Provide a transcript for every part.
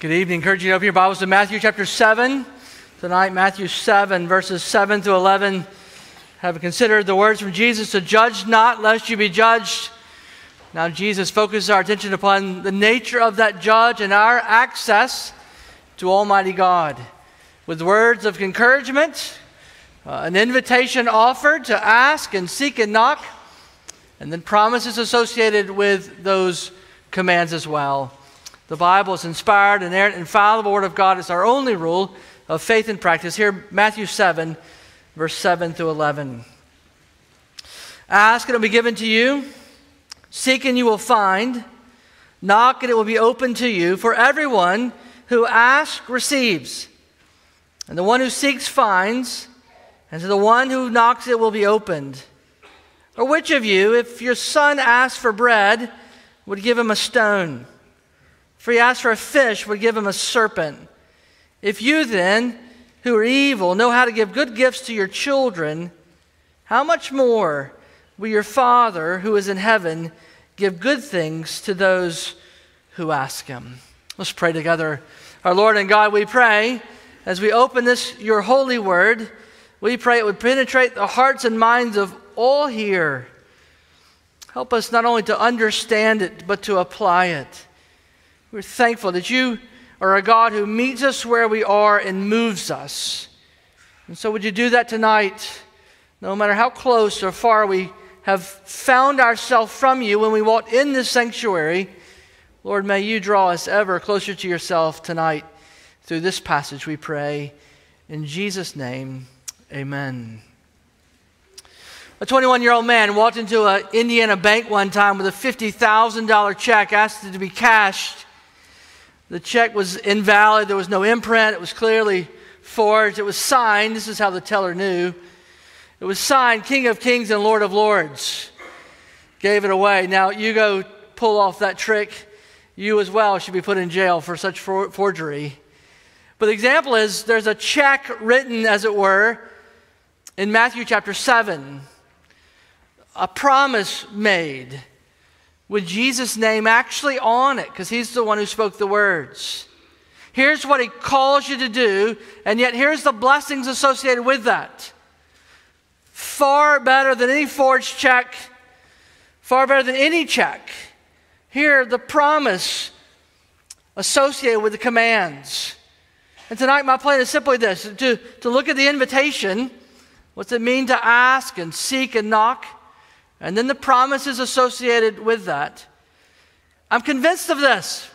Good evening. I Encourage you to open your Bibles to Matthew chapter 7. Tonight, Matthew 7, verses 7 to 11. Have considered the words from Jesus to judge not, lest you be judged. Now, Jesus focuses our attention upon the nature of that judge and our access to Almighty God. With words of encouragement, uh, an invitation offered to ask and seek and knock, and then promises associated with those commands as well. The Bible is inspired, and inerrant, infallible Word of God. It's our only rule of faith and practice. Here, Matthew 7, verse 7 through 11. Ask and it will be given to you. Seek and you will find. Knock and it will be open to you. For everyone who asks receives. And the one who seeks finds. And to the one who knocks it will be opened. Or which of you, if your son asks for bread, would give him a stone? For he asked for a fish, would give him a serpent. If you then, who are evil, know how to give good gifts to your children, how much more will your Father who is in heaven give good things to those who ask him? Let's pray together. Our Lord and God, we pray as we open this, your holy word, we pray it would penetrate the hearts and minds of all here. Help us not only to understand it, but to apply it. We're thankful that you are a God who meets us where we are and moves us. And so, would you do that tonight? No matter how close or far we have found ourselves from you when we walk in this sanctuary, Lord, may you draw us ever closer to yourself tonight through this passage, we pray. In Jesus' name, amen. A 21 year old man walked into an Indiana bank one time with a $50,000 check, asked it to be cashed. The check was invalid. There was no imprint. It was clearly forged. It was signed. This is how the teller knew. It was signed King of Kings and Lord of Lords. Gave it away. Now, you go pull off that trick. You as well should be put in jail for such for- forgery. But the example is there's a check written, as it were, in Matthew chapter 7. A promise made with Jesus' name actually on it because he's the one who spoke the words. Here's what he calls you to do, and yet here's the blessings associated with that. Far better than any forged check, far better than any check. Here, the promise associated with the commands. And tonight, my plan is simply this to, to look at the invitation. What's it mean to ask and seek and knock? And then the promises associated with that. I'm convinced of this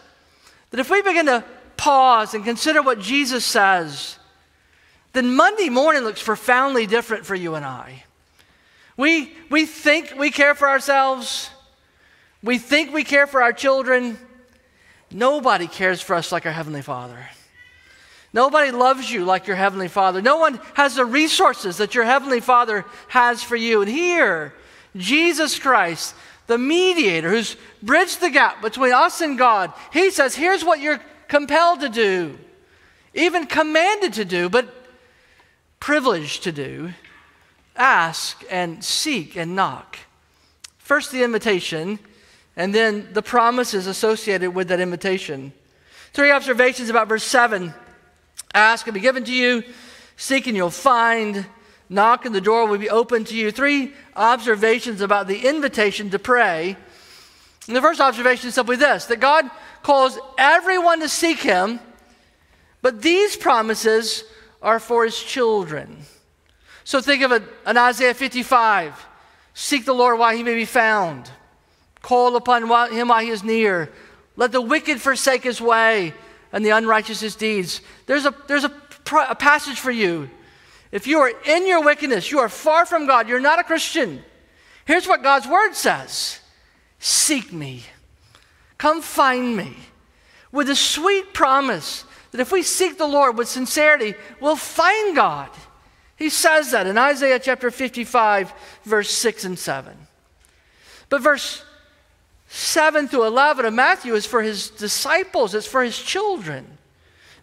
that if we begin to pause and consider what Jesus says, then Monday morning looks profoundly different for you and I. We, we think we care for ourselves, we think we care for our children. Nobody cares for us like our Heavenly Father. Nobody loves you like your Heavenly Father. No one has the resources that your Heavenly Father has for you. And here, Jesus Christ, the mediator who's bridged the gap between us and God, he says, here's what you're compelled to do, even commanded to do, but privileged to do. Ask and seek and knock. First, the invitation, and then the promises associated with that invitation. Three observations about verse 7 Ask and be given to you, seek and you'll find, knock and the door will be open to you. Three observations about the invitation to pray. And the first observation is simply this that God calls everyone to seek Him, but these promises are for His children. So think of it in Isaiah 55 Seek the Lord while He may be found, call upon Him while He is near. Let the wicked forsake his way and the unrighteous his deeds. There's a, there's a, a passage for you if you are in your wickedness, you are far from God, you're not a Christian. Here's what God's word says Seek me, come find me, with a sweet promise that if we seek the Lord with sincerity, we'll find God. He says that in Isaiah chapter 55, verse 6 and 7. But verse 7 through 11 of Matthew is for his disciples, it's for his children.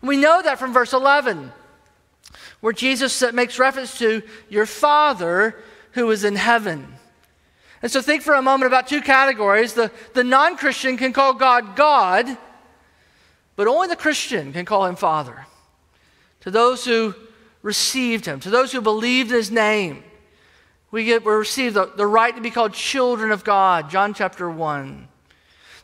We know that from verse 11 where Jesus makes reference to your Father who is in heaven. And so think for a moment about two categories. The, the non Christian can call God God, But only the Christian can call him Father. To those who received him, to those who believed in his name, we, get, we receive the, the right to be called children of God. John chapter 1.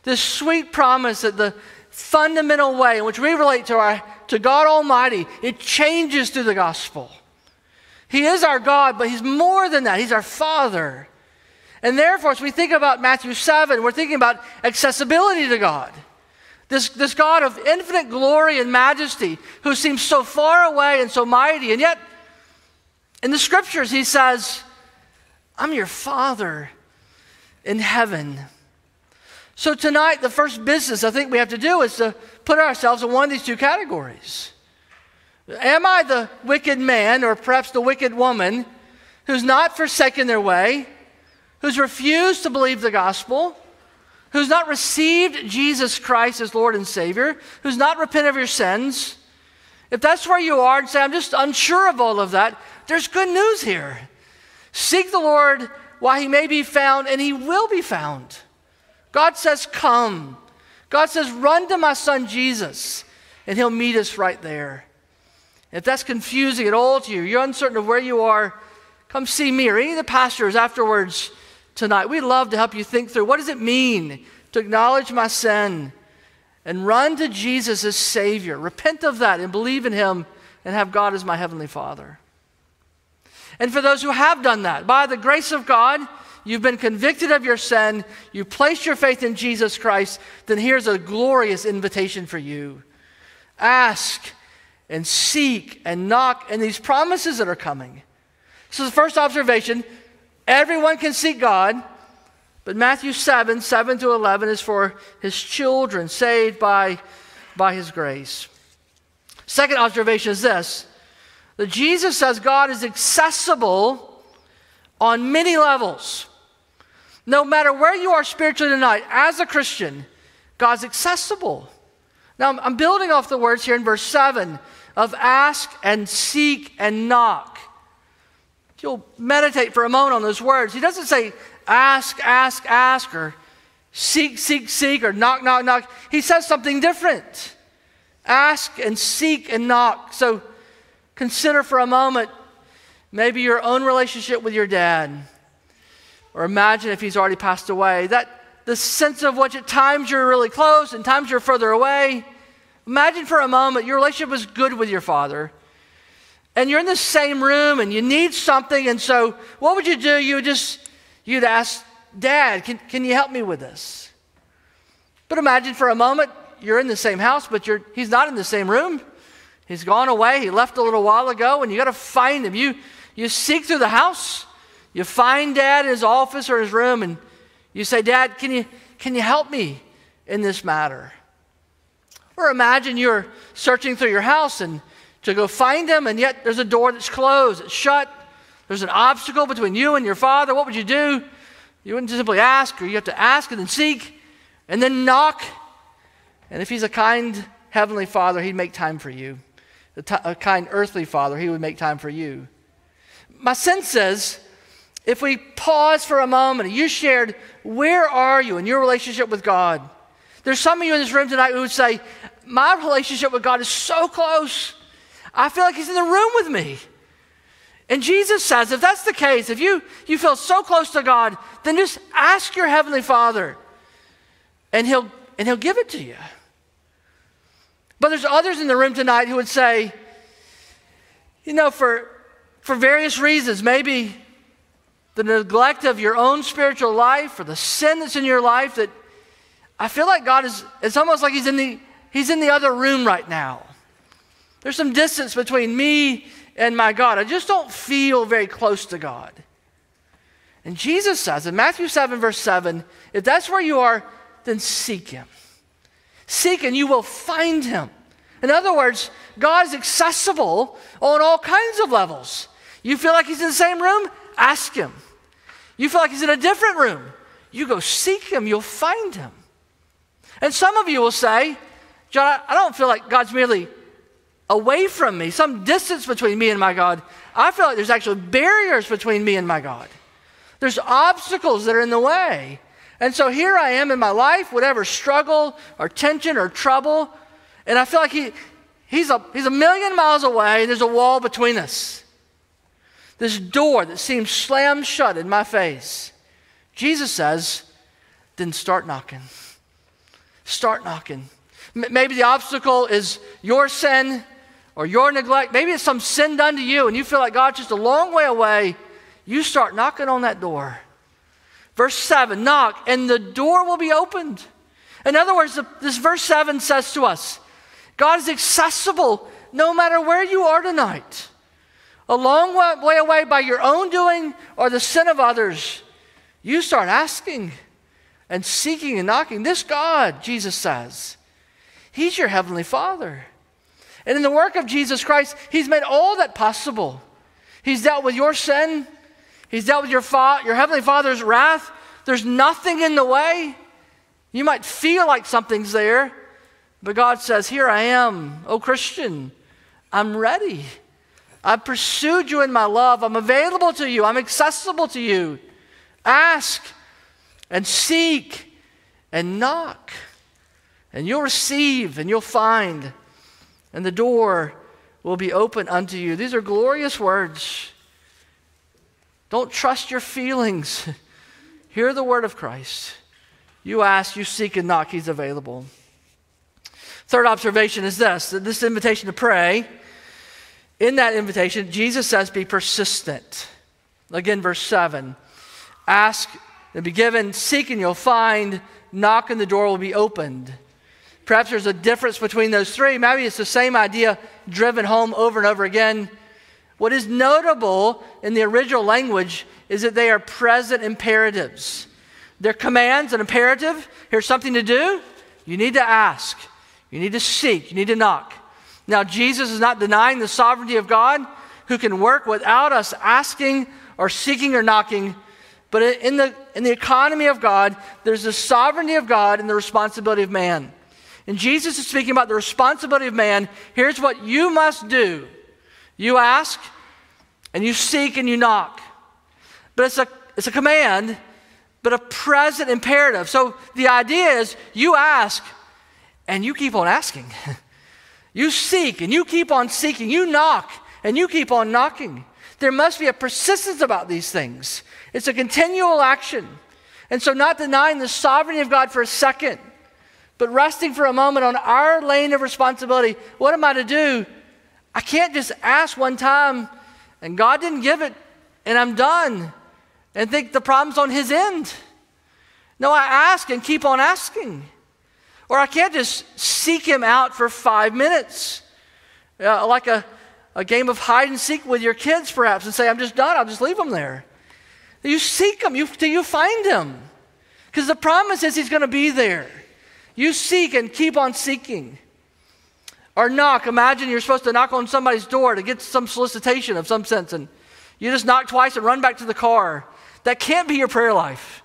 This sweet promise that the fundamental way in which we relate to, our, to God Almighty, it changes through the gospel. He is our God, but He's more than that. He's our Father. And therefore, as we think about Matthew 7, we're thinking about accessibility to God. This, this God of infinite glory and majesty who seems so far away and so mighty. And yet, in the scriptures, he says, I'm your Father in heaven. So, tonight, the first business I think we have to do is to put ourselves in one of these two categories. Am I the wicked man, or perhaps the wicked woman, who's not forsaken their way, who's refused to believe the gospel? who's not received Jesus Christ as Lord and Savior, who's not repented of your sins, if that's where you are and say, I'm just unsure of all of that, there's good news here. Seek the Lord while he may be found, and he will be found. God says, Come. God says, Run to my son Jesus, and he'll meet us right there. If that's confusing at all to you, you're uncertain of where you are, come see me or any of the pastors afterwards tonight. We'd love to help you think through what does it mean to acknowledge my sin and run to Jesus as Savior, repent of that and believe in Him and have God as my Heavenly Father. And for those who have done that, by the grace of God, you've been convicted of your sin, you placed your faith in Jesus Christ, then here's a glorious invitation for you. Ask and seek and knock, and these promises that are coming. So, the first observation Everyone can seek God, but Matthew 7 7 to 11 is for his children saved by, by his grace. Second observation is this that Jesus says God is accessible on many levels. No matter where you are spiritually tonight, as a Christian, God's accessible. Now, I'm building off the words here in verse 7 of ask and seek and knock you'll meditate for a moment on those words, he doesn't say ask, ask, ask, or seek, seek, seek, or knock, knock, knock. He says something different ask and seek and knock. So consider for a moment maybe your own relationship with your dad, or imagine if he's already passed away. That the sense of which at times you're really close and times you're further away. Imagine for a moment your relationship was good with your father and you're in the same room and you need something. And so, what would you do? You would just, you'd ask, Dad, can, can you help me with this? But imagine for a moment, you're in the same house, but you're, he's not in the same room. He's gone away. He left a little while ago, and you got to find him. You, you seek through the house. You find Dad in his office or his room, and you say, Dad, can you, can you help me in this matter? Or imagine you're searching through your house and to go find him, and yet there's a door that's closed, it's shut. There's an obstacle between you and your father. What would you do? You wouldn't simply ask, or you have to ask and then seek and then knock. And if he's a kind heavenly father, he'd make time for you. A, t- a kind earthly father, he would make time for you. My sense says if we pause for a moment, you shared, where are you in your relationship with God? There's some of you in this room tonight who would say, My relationship with God is so close. I feel like he's in the room with me. And Jesus says, if that's the case, if you, you feel so close to God, then just ask your Heavenly Father and he'll, and he'll give it to you. But there's others in the room tonight who would say, you know, for, for various reasons, maybe the neglect of your own spiritual life or the sin that's in your life, that I feel like God is, it's almost like he's in the, he's in the other room right now. There's some distance between me and my God. I just don't feel very close to God. And Jesus says in Matthew 7, verse 7, if that's where you are, then seek Him. Seek and you will find Him. In other words, God is accessible on all kinds of levels. You feel like He's in the same room? Ask Him. You feel like He's in a different room? You go seek Him, you'll find Him. And some of you will say, John, I don't feel like God's merely away from me, some distance between me and my God. I feel like there's actually barriers between me and my God. There's obstacles that are in the way. And so here I am in my life, whatever struggle or tension or trouble, And I feel like he, he's, a, he's a million miles away, and there's a wall between us. This door that seems slammed shut in my face. Jesus says, then start knocking. Start knocking. M- maybe the obstacle is your sin or your neglect. Maybe it's some sin done to you, and you feel like God's just a long way away. You start knocking on that door. Verse 7 knock, and the door will be opened. In other words, this verse 7 says to us God is accessible no matter where you are tonight. A long way away by your own doing or the sin of others, you start asking and seeking and knocking. This God, Jesus says, He's your Heavenly Father. And in the work of Jesus Christ, He's made all that possible. He's dealt with your sin, He's dealt with your, fa- your Heavenly Father's wrath. There's nothing in the way. You might feel like something's there, but God says, Here I am, oh Christian, I'm ready. I've pursued you in my love. I'm available to you. I'm accessible to you. Ask and seek and knock, and you'll receive and you'll find, and the door will be open unto you. These are glorious words. Don't trust your feelings. Hear the word of Christ. You ask, you seek, and knock, He's available. Third observation is this that this invitation to pray, in that invitation, Jesus says, be persistent. Again, verse 7 Ask and be given, seek and you'll find, knock and the door will be opened. Perhaps there's a difference between those three. Maybe it's the same idea driven home over and over again. What is notable in the original language is that they are present imperatives. They're commands, an imperative. Here's something to do. You need to ask. You need to seek, you need to knock. Now, Jesus is not denying the sovereignty of God who can work without us asking or seeking or knocking. But in the, in the economy of God, there's the sovereignty of God and the responsibility of man. And Jesus is speaking about the responsibility of man. Here's what you must do you ask, and you seek, and you knock. But it's a, it's a command, but a present imperative. So the idea is you ask, and you keep on asking. you seek and you keep on seeking. You knock and you keep on knocking. There must be a persistence about these things. It's a continual action. And so, not denying the sovereignty of God for a second, but resting for a moment on our lane of responsibility. What am I to do? I can't just ask one time and God didn't give it and I'm done and think the problem's on His end. No, I ask and keep on asking. Or I can't just seek him out for five minutes, uh, like a, a game of hide and seek with your kids, perhaps, and say, I'm just done, I'll just leave him there. You seek him you, till you find him. Because the promise is he's going to be there. You seek and keep on seeking. Or knock. Imagine you're supposed to knock on somebody's door to get some solicitation of some sense, and you just knock twice and run back to the car. That can't be your prayer life.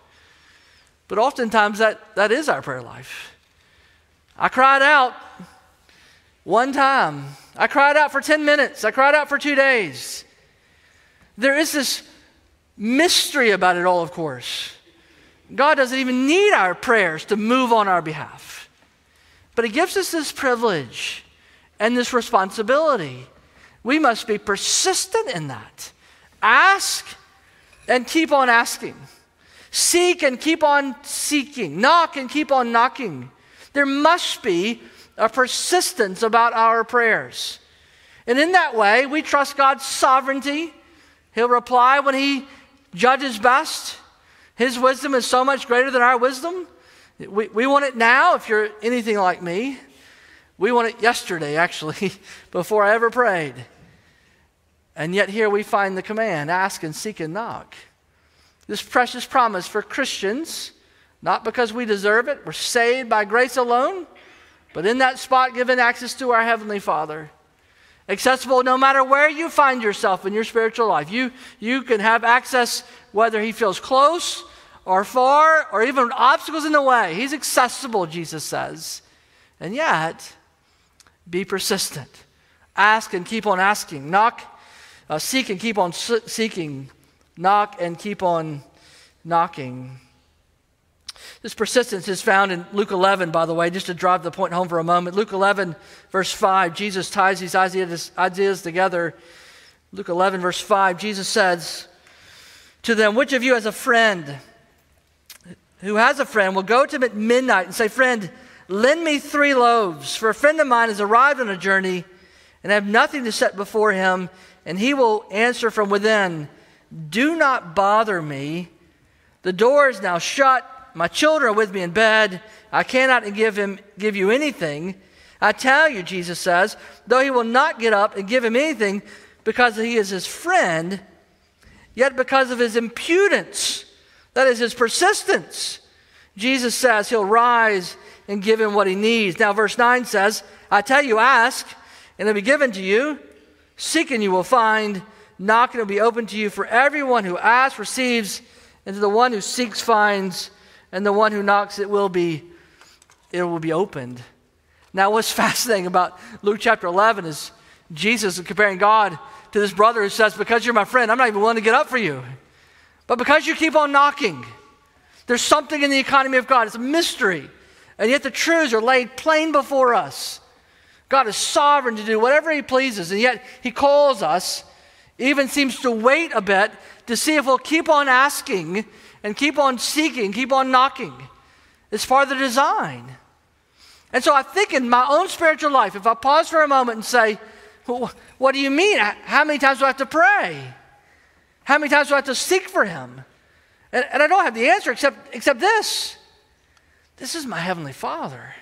But oftentimes that, that is our prayer life. I cried out one time. I cried out for 10 minutes. I cried out for two days. There is this mystery about it all, of course. God doesn't even need our prayers to move on our behalf. But He gives us this privilege and this responsibility. We must be persistent in that. Ask and keep on asking. Seek and keep on seeking. Knock and keep on knocking. There must be a persistence about our prayers. And in that way, we trust God's sovereignty. He'll reply when He judges best. His wisdom is so much greater than our wisdom. We, we want it now, if you're anything like me. We want it yesterday, actually, before I ever prayed. And yet, here we find the command ask and seek and knock. This precious promise for Christians not because we deserve it. We're saved by grace alone, but in that spot, given access to our Heavenly Father. Accessible no matter where you find yourself in your spiritual life. You, you can have access whether He feels close or far or even obstacles in the way. He's accessible, Jesus says. And yet, be persistent. Ask and keep on asking. Knock, uh, seek and keep on seeking. Knock and keep on knocking. This persistence is found in Luke 11, by the way, just to drive the point home for a moment. Luke 11, verse 5, Jesus ties these ideas, together. Luke 11, verse 5, Jesus says to them, Which of you has a friend who has a friend will go to him at midnight and say, Friend, lend me three loaves, for a friend of mine has arrived on a journey and I have nothing to set before him, and he will answer from within, Do not bother me. The door is now shut. My children are with me in bed. I cannot give him give you anything. I tell you, Jesus says, though he will not get up and give him anything because he is his friend, yet because of his impudence, that is his persistence, Jesus says he'll rise and give him what he needs. Now, verse 9 says, I tell you, ask, and it'll be given to you. Seek, and you will find. Knock, and it'll be open to you. For everyone who asks receives, and to the one who seeks finds, and the one who knocks it will be it will be opened. Now, what's fascinating about Luke chapter 11 is Jesus comparing God to this brother who says, Because you're my friend, I'm not even willing to get up for you. But because you keep on knocking, there's something in the economy of God. It's a mystery. And yet the truths are laid plain before us. God is sovereign to do whatever He pleases, and yet He calls us, even seems to wait a bit to see if we'll keep on asking and keep on seeking, keep on knocking. It's part of the design. And so I think in my own spiritual life, if I pause for a moment and say, What do you mean? How many times do I have to pray? How many times do I have to seek for Him? And, and I don't have the answer except, except this this is my Heavenly Father.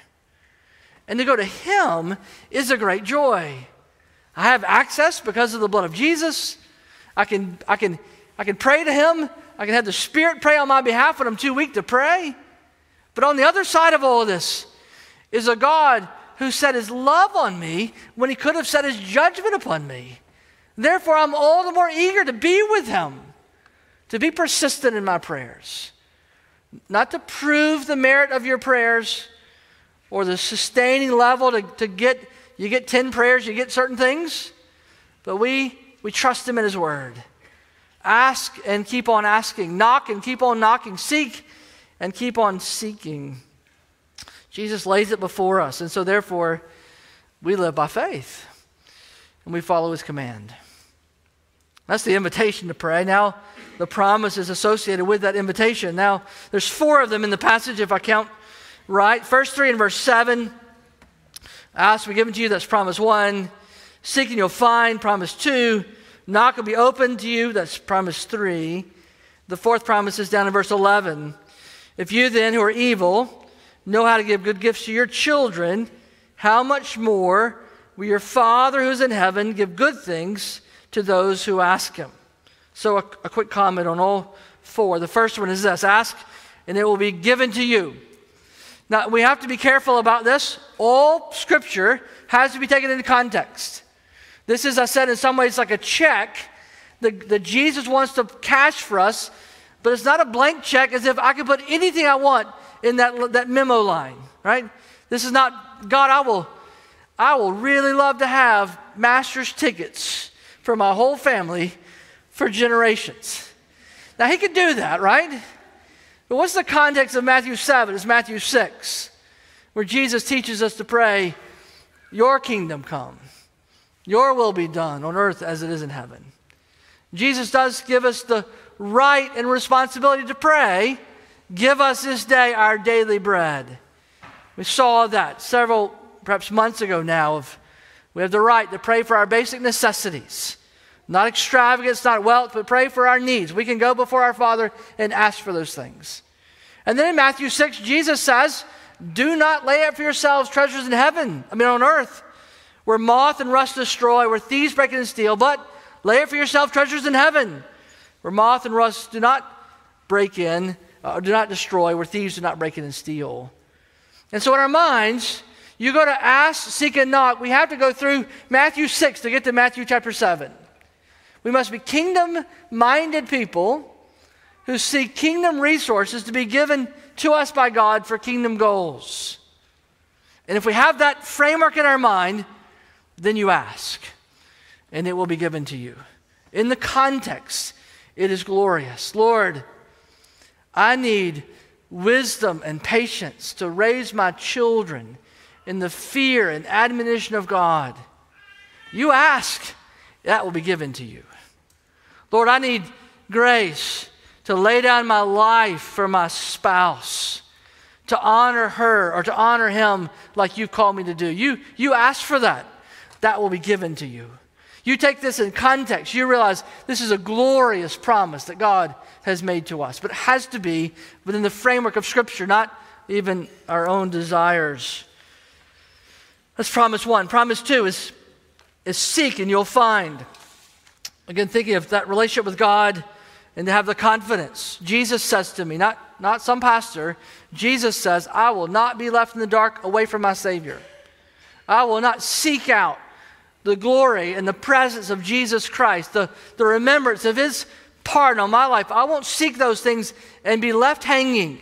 And to go to Him is a great joy. I have access because of the blood of Jesus. I can, I can, I can pray to Him. I can have the Spirit pray on my behalf when I'm too weak to pray. But on the other side of all of this is a God who set His love on me when He could have set His judgment upon me. Therefore, I'm all the more eager to be with Him, to be persistent in my prayers. Not to prove the merit of your prayers, or the sustaining level to, to get, you get 10 prayers, you get certain things, but we, we trust Him in His Word. Ask and keep on asking, knock and keep on knocking, seek and keep on seeking. Jesus lays it before us, and so therefore we live by faith and we follow His command. That's the invitation to pray. Now, the promise is associated with that invitation. Now, there's four of them in the passage if I count right? First three in verse 7. Ask will be given to you, that's promise one. Seek and you'll find, promise two. Knock will be open to you, that's promise three. The fourth promise is down in verse 11. If you then, who are evil, know how to give good gifts to your children, how much more will your Father who's in heaven give good things to those who ask him? So, a, a quick comment on all four. The first one is this ask, and it will be given to you. Now, we have to be careful about this. All scripture has to be taken into context. This is, I said, in some ways like a check that, that Jesus wants to cash for us, but it's not a blank check as if I can put anything I want in that, that memo line, right? This is not, God, I will, I will really love to have master's tickets for my whole family for generations. Now, He could do that, right? But what's the context of Matthew 7? It's Matthew 6, where Jesus teaches us to pray, Your kingdom come, your will be done on earth as it is in heaven. Jesus does give us the right and responsibility to pray, Give us this day our daily bread. We saw that several, perhaps months ago now, of we have the right to pray for our basic necessities. Not extravagance, not wealth, but pray for our needs. We can go before our Father and ask for those things. And then in Matthew 6, Jesus says, Do not lay up for yourselves treasures in heaven, I mean on earth, where moth and rust destroy, where thieves break in and steal, but lay up for yourself treasures in heaven, where moth and rust do not break in, uh, do not destroy, where thieves do not break in and steal. And so in our minds, you go to ask, seek, and knock. We have to go through Matthew 6 to get to Matthew chapter 7. We must be kingdom minded people who seek kingdom resources to be given to us by God for kingdom goals. And if we have that framework in our mind, then you ask, and it will be given to you. In the context, it is glorious. Lord, I need wisdom and patience to raise my children in the fear and admonition of God. You ask, that will be given to you. Lord, I need grace to lay down my life for my spouse, to honor her or to honor him like you called me to do. You, you ask for that, that will be given to you. You take this in context, you realize this is a glorious promise that God has made to us, but it has to be within the framework of Scripture, not even our own desires. That's promise one. Promise two is, is seek and you'll find. Again, thinking of that relationship with God and to have the confidence. Jesus says to me, not, not some pastor, Jesus says, I will not be left in the dark away from my Savior. I will not seek out the glory and the presence of Jesus Christ, the, the remembrance of His pardon on my life. I won't seek those things and be left hanging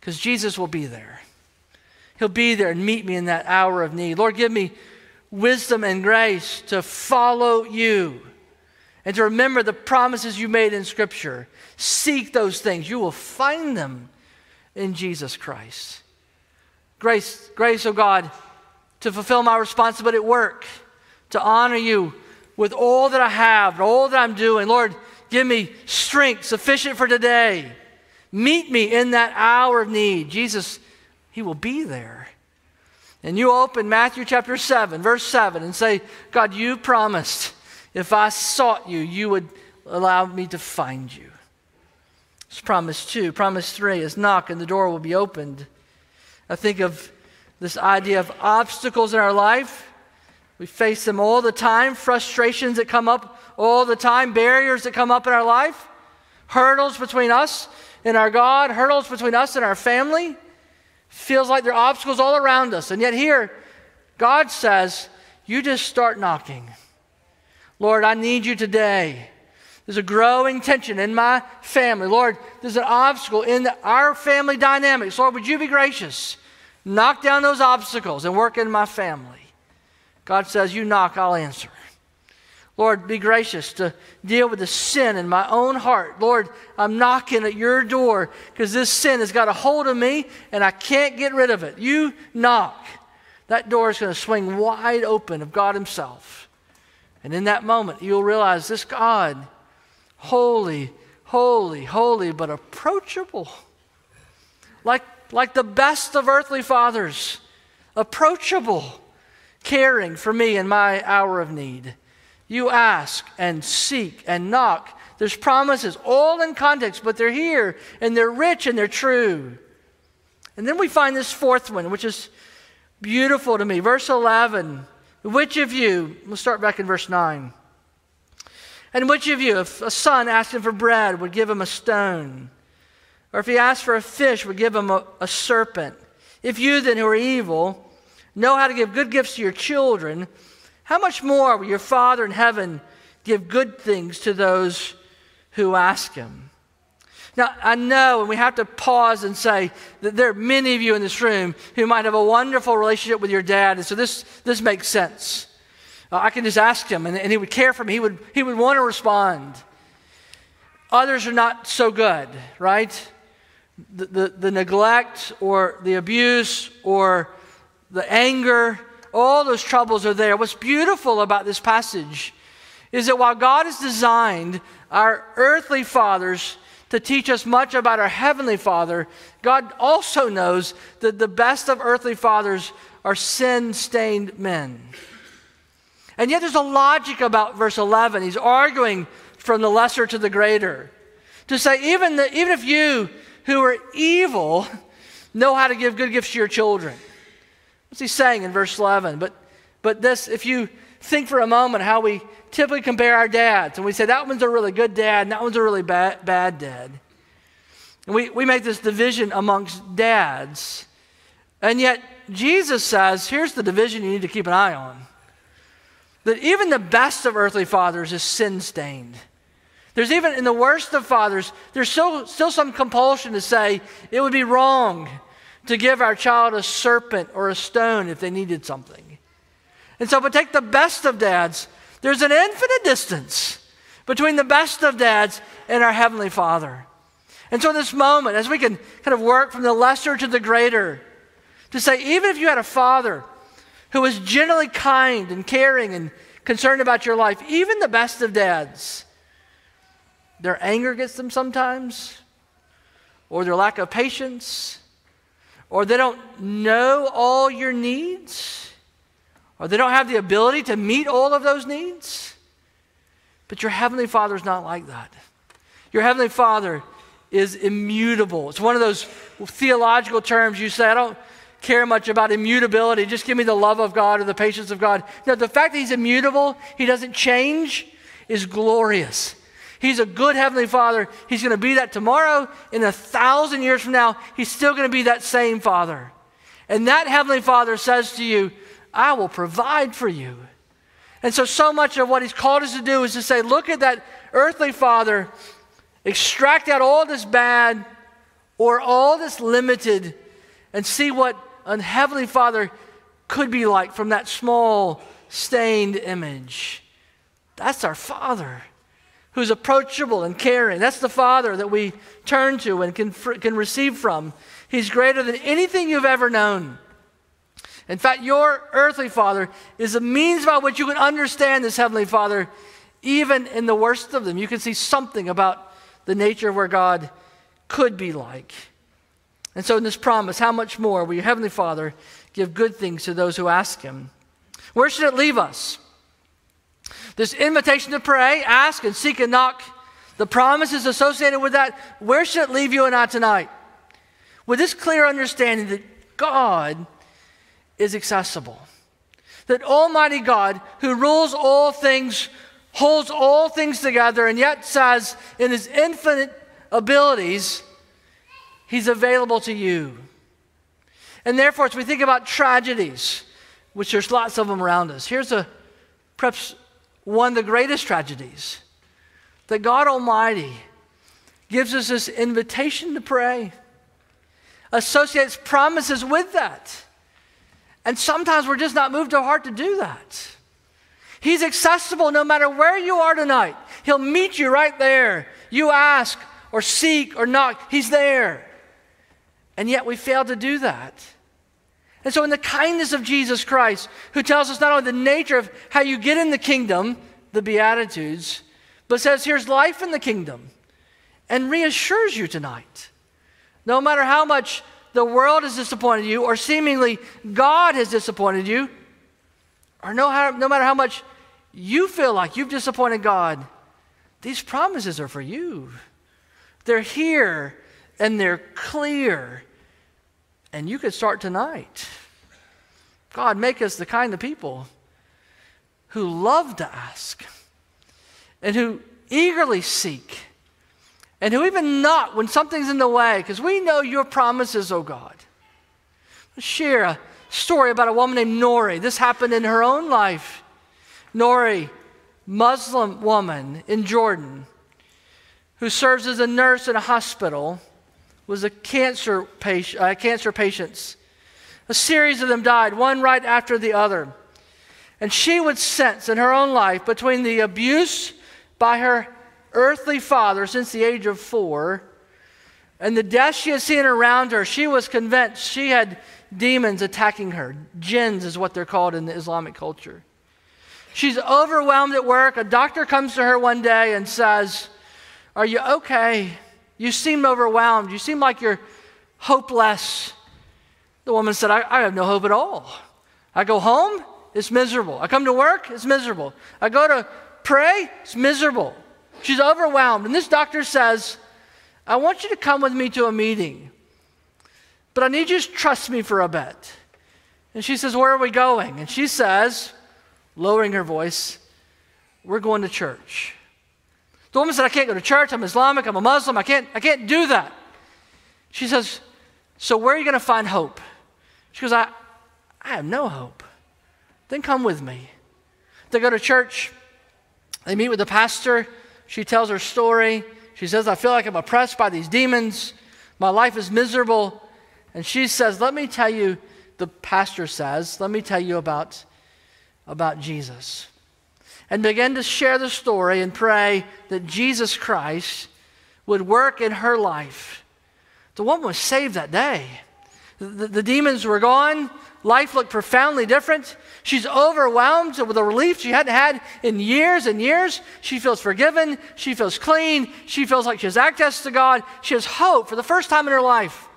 because Jesus will be there. He'll be there and meet me in that hour of need. Lord, give me wisdom and grace to follow you and to remember the promises you made in Scripture. Seek those things. You will find them in Jesus Christ. Grace, grace, oh God, to fulfill my responsibility at work, to honor you with all that I have, all that I'm doing. Lord, give me strength sufficient for today. Meet me in that hour of need. Jesus, He will be there. And you open Matthew chapter 7, verse 7, and say, God, you promised if I sought you, you would allow me to find you. It's promise two. Promise three is knock and the door will be opened. I think of this idea of obstacles in our life. We face them all the time, frustrations that come up all the time, barriers that come up in our life, hurdles between us and our God, hurdles between us and our family. Feels like there are obstacles all around us. And yet, here, God says, You just start knocking. Lord, I need you today. There's a growing tension in my family. Lord, there's an obstacle in our family dynamics. Lord, would you be gracious? Knock down those obstacles and work in my family. God says, You knock, I'll answer. Lord, be gracious to deal with the sin in my own heart. Lord, I'm knocking at your door because this sin has got a hold of me and I can't get rid of it. You knock. That door is going to swing wide open of God Himself. And in that moment, you'll realize this God, holy, holy, holy, but approachable. Like, like the best of earthly fathers, approachable, caring for me in my hour of need. You ask and seek and knock. There's promises all in context, but they're here and they're rich and they're true. And then we find this fourth one, which is beautiful to me. Verse 11 which of you, we'll start back in verse 9. And which of you, if a son asked him for bread, would give him a stone? Or if he asked for a fish, would give him a, a serpent? If you then, who are evil, know how to give good gifts to your children, how much more will your Father in heaven give good things to those who ask him? Now, I know, and we have to pause and say that there are many of you in this room who might have a wonderful relationship with your dad, and so this, this makes sense. Uh, I can just ask him, and, and he would care for me. He would, he would want to respond. Others are not so good, right? The, the, the neglect or the abuse or the anger, all those troubles are there. What's beautiful about this passage is that while God has designed our earthly fathers to teach us much about our Heavenly Father, God also knows that the best of earthly fathers are sin stained men. And yet there's a logic about verse 11. He's arguing from the lesser to the greater. To say, even, the, even if you who are evil know how to give good gifts to your children. What's he saying in verse 11? But, but this, if you think for a moment how we typically compare our dads, and we say that one's a really good dad, and that one's a really bad, bad dad. And we, we make this division amongst dads. And yet, Jesus says here's the division you need to keep an eye on that even the best of earthly fathers is sin stained. There's even in the worst of fathers, there's still, still some compulsion to say it would be wrong to give our child a serpent or a stone if they needed something. And so, but take the best of dads, there's an infinite distance between the best of dads and our Heavenly Father. And so, in this moment, as we can kind of work from the lesser to the greater, to say, even if you had a father who was generally kind and caring and concerned about your life, even the best of dads, their anger gets them sometimes, or their lack of patience, or they don't know all your needs, or they don't have the ability to meet all of those needs. But your Heavenly Father is not like that. Your Heavenly Father is immutable. It's one of those theological terms you say, I don't care much about immutability. Just give me the love of God or the patience of God. No, the fact that He's immutable, He doesn't change, is glorious. He's a good Heavenly Father. He's going to be that tomorrow. In a thousand years from now, He's still going to be that same Father. And that Heavenly Father says to you, I will provide for you. And so, so much of what He's called us to do is to say, look at that earthly Father extract out all this bad or all this limited and see what a heavenly father could be like from that small stained image. That's our father who's approachable and caring. That's the father that we turn to and can, can receive from. He's greater than anything you've ever known. In fact, your earthly father is a means by which you can understand this heavenly father, even in the worst of them. You can see something about the nature of where God could be like. And so, in this promise, how much more will your Heavenly Father give good things to those who ask Him? Where should it leave us? This invitation to pray, ask, and seek and knock, the promises associated with that, where should it leave you and I tonight? With this clear understanding that God is accessible, that Almighty God, who rules all things holds all things together, and yet says, in his infinite abilities, he's available to you. And therefore, as we think about tragedies, which there's lots of them around us, here's a perhaps one of the greatest tragedies that God Almighty gives us this invitation to pray, associates promises with that. And sometimes we're just not moved our heart to do that. He's accessible no matter where you are tonight. He'll meet you right there. You ask or seek or knock, He's there. And yet we fail to do that. And so, in the kindness of Jesus Christ, who tells us not only the nature of how you get in the kingdom, the Beatitudes, but says, here's life in the kingdom, and reassures you tonight. No matter how much the world has disappointed you, or seemingly God has disappointed you, or no, no matter how much you feel like you've disappointed God, these promises are for you. They're here and they're clear. And you could start tonight. God, make us the kind of people who love to ask and who eagerly seek and who even knock when something's in the way because we know your promises, oh God. Let's share a story about a woman named Nori. This happened in her own life. Nori, Muslim woman in Jordan, who serves as a nurse in a hospital, was a cancer, patient, uh, cancer patients. A series of them died, one right after the other. And she would sense in her own life between the abuse by her earthly father since the age of four and the death she had seen around her, she was convinced she had demons attacking her. Jinns is what they're called in the Islamic culture. She's overwhelmed at work. A doctor comes to her one day and says, Are you okay? You seem overwhelmed. You seem like you're hopeless. The woman said, I, I have no hope at all. I go home, it's miserable. I come to work, it's miserable. I go to pray, it's miserable. She's overwhelmed. And this doctor says, I want you to come with me to a meeting, but I need you to trust me for a bit. And she says, Where are we going? And she says, lowering her voice, We're going to church. The woman said, I can't go to church. I'm Islamic. I'm a Muslim. I can't, I can't do that. She says, So where are you going to find hope? She goes, I, I have no hope. Then come with me. They go to church. They meet with the pastor. She tells her story. She says, I feel like I'm oppressed by these demons. My life is miserable. And she says, Let me tell you, the pastor says, let me tell you about about Jesus and begin to share the story and pray that Jesus Christ would work in her life. The woman was saved that day. The, the, demons were gone. Life looked profoundly different. She's overwhelmed with a relief she hadn't had in years and years. She feels forgiven. She feels clean. She feels like she has access to God. She has hope for the first time in her life.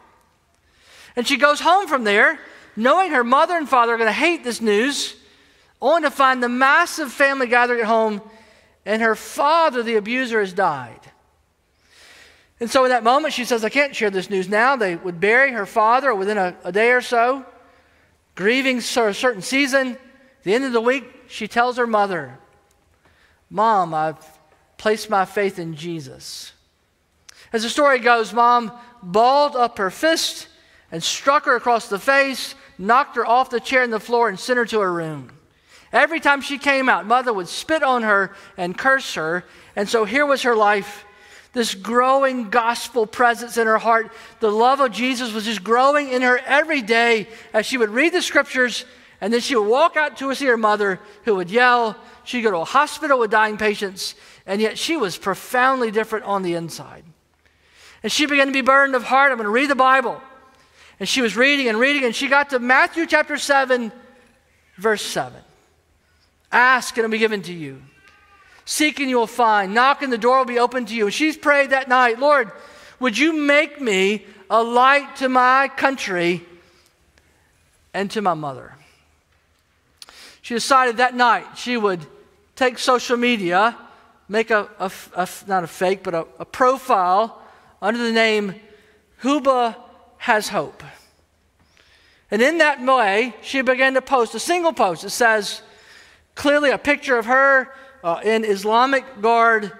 And she goes home from there, knowing her mother and father are going to hate this news, only to find the massive family gathering at home, and her father, the abuser, has died. And so in that moment, she says, I can't share this news now. They would bury her father within a, a day or so, grieving for a certain season. At the end of the week, she tells her mother, Mom, I've placed my faith in Jesus. As the story goes, Mom balled up her fist and struck her across the face, knocked her off the chair in the floor, and sent her to her room. Every time she came out, mother would spit on her and curse her. And so here was her life this growing gospel presence in her heart. The love of Jesus was just growing in her every day as she would read the scriptures and then she would walk out to see her mother who would yell. She'd go to a hospital with dying patients, and yet she was profoundly different on the inside. And she began to be burdened of heart. I'm going to read the Bible. And she was reading and reading, and she got to Matthew chapter 7, verse 7. Ask, and it'll be given to you. Seek, and you will find. Knock, and the door will be open to you. And she's prayed that night, Lord, would you make me a light to my country and to my mother? She decided that night she would take social media, make a, a, a not a fake, but a, a profile under the name Huba has hope. And in that way, she began to post a single post that says clearly a picture of her uh, in Islamic guard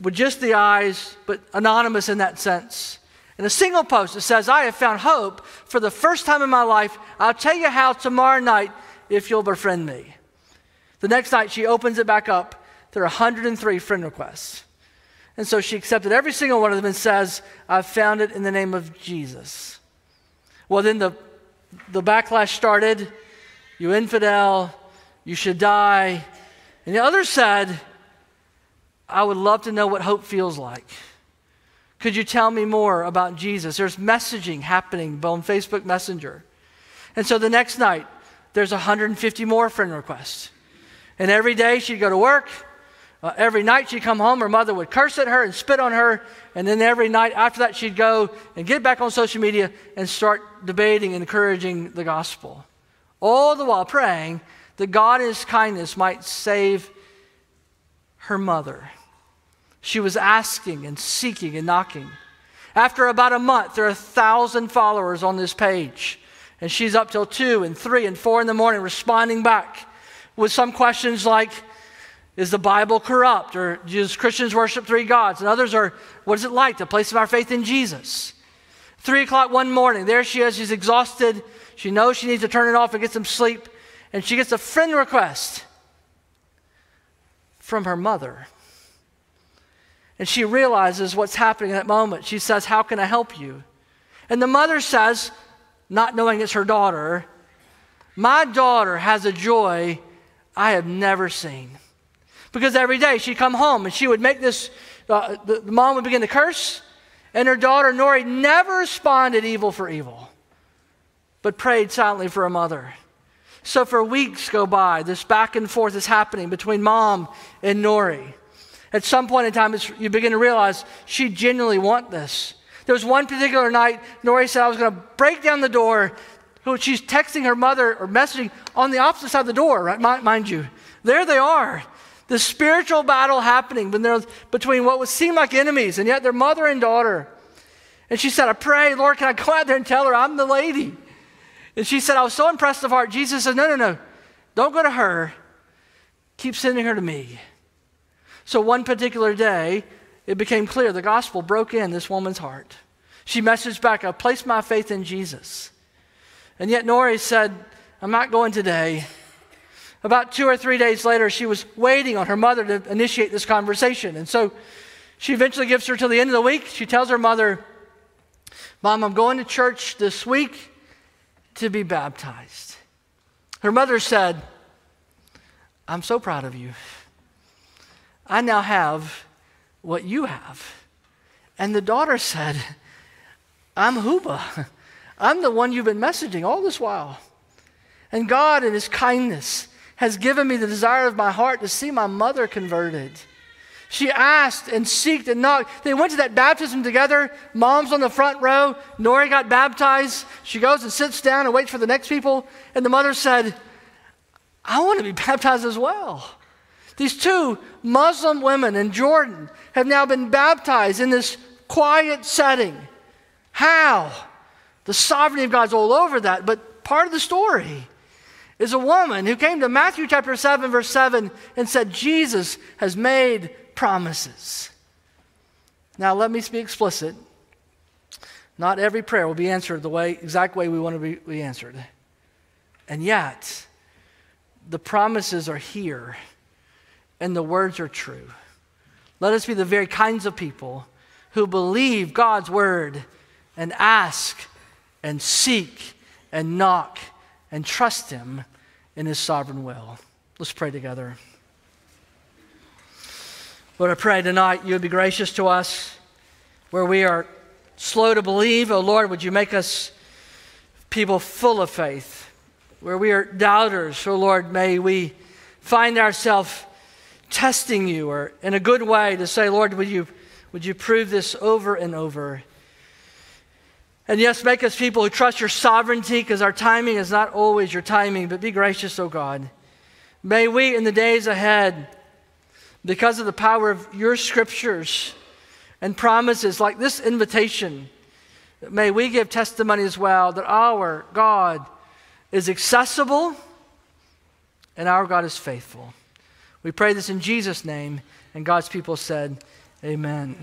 with just the eyes, but anonymous in that sense. In a single post, it says, I have found hope for the first time in my life. I'll tell you how tomorrow night if you'll befriend me. The next night, she opens it back up. There are 103 friend requests. And so she accepted every single one of them and says, I've found it in the name of Jesus. Well, then the, the backlash started. You infidel, you should die. And the other said, I would love to know what hope feels like. Could you tell me more about Jesus? There's messaging happening on Facebook Messenger. And so the next night, there's 150 more friend requests. And every day she'd go to work, uh, every night she'd come home, her mother would curse at her and spit on her. And then every night after that, she'd go and get back on social media and start debating and encouraging the gospel. All the while praying that God in His kindness might save her mother. She was asking and seeking and knocking. After about a month, there are a thousand followers on this page. And she's up till two and three and four in the morning responding back with some questions like, is the Bible corrupt? Or does Christians worship three gods? And others are, what is it like to place our faith in Jesus? Three o'clock one morning, there she is. She's exhausted. She knows she needs to turn it off and get some sleep. And she gets a friend request from her mother. And she realizes what's happening in that moment. She says, How can I help you? And the mother says, not knowing it's her daughter, My daughter has a joy I have never seen. Because every day she'd come home and she would make this, uh, the, the mom would begin to curse, and her daughter, Nori, never responded evil for evil, but prayed silently for her mother. So for weeks go by, this back and forth is happening between mom and Nori. At some point in time, you begin to realize she genuinely wants this. There was one particular night, Nori said, I was going to break down the door. She's texting her mother or messaging on the opposite side of the door, right? Mind you. There they are the spiritual battle happening between what would seem like enemies, and yet they're mother and daughter. And she said, I pray, Lord, can I go out there and tell her I'm the lady? And she said, I was so impressed of heart. Jesus said, No, no, no. Don't go to her. Keep sending her to me. So one particular day, it became clear the gospel broke in this woman's heart. She messaged back, I placed my faith in Jesus. And yet Nori said, I'm not going today. About two or three days later, she was waiting on her mother to initiate this conversation. And so she eventually gives her till the end of the week. She tells her mother, Mom, I'm going to church this week to be baptized. Her mother said, I'm so proud of you. I now have what you have. And the daughter said, I'm Huba. I'm the one you've been messaging all this while. And God, in His kindness, has given me the desire of my heart to see my mother converted. She asked and seeked and knocked. They went to that baptism together. Mom's on the front row. Nori got baptized. She goes and sits down and waits for the next people. And the mother said, I want to be baptized as well. These two Muslim women in Jordan have now been baptized in this quiet setting. How? The sovereignty of God's all over that, but part of the story is a woman who came to Matthew chapter 7, verse 7, and said, Jesus has made promises. Now, let me be explicit. Not every prayer will be answered the way, exact way we want to be, be answered. And yet, the promises are here and the words are true. Let us be the very kinds of people who believe God's word and ask and seek and knock and trust Him in His sovereign will. Let's pray together. Lord, I pray tonight you would be gracious to us where we are slow to believe. Oh Lord, would you make us people full of faith? Where we are doubters, oh Lord, may we find ourselves testing you or in a good way to say, Lord, would you, would you prove this over and over? And yes, make us people who trust your sovereignty because our timing is not always your timing, but be gracious, O oh God. May we in the days ahead, because of the power of your scriptures and promises like this invitation, may we give testimony as well that our God is accessible and our God is faithful. We pray this in Jesus' name, and God's people said, Amen.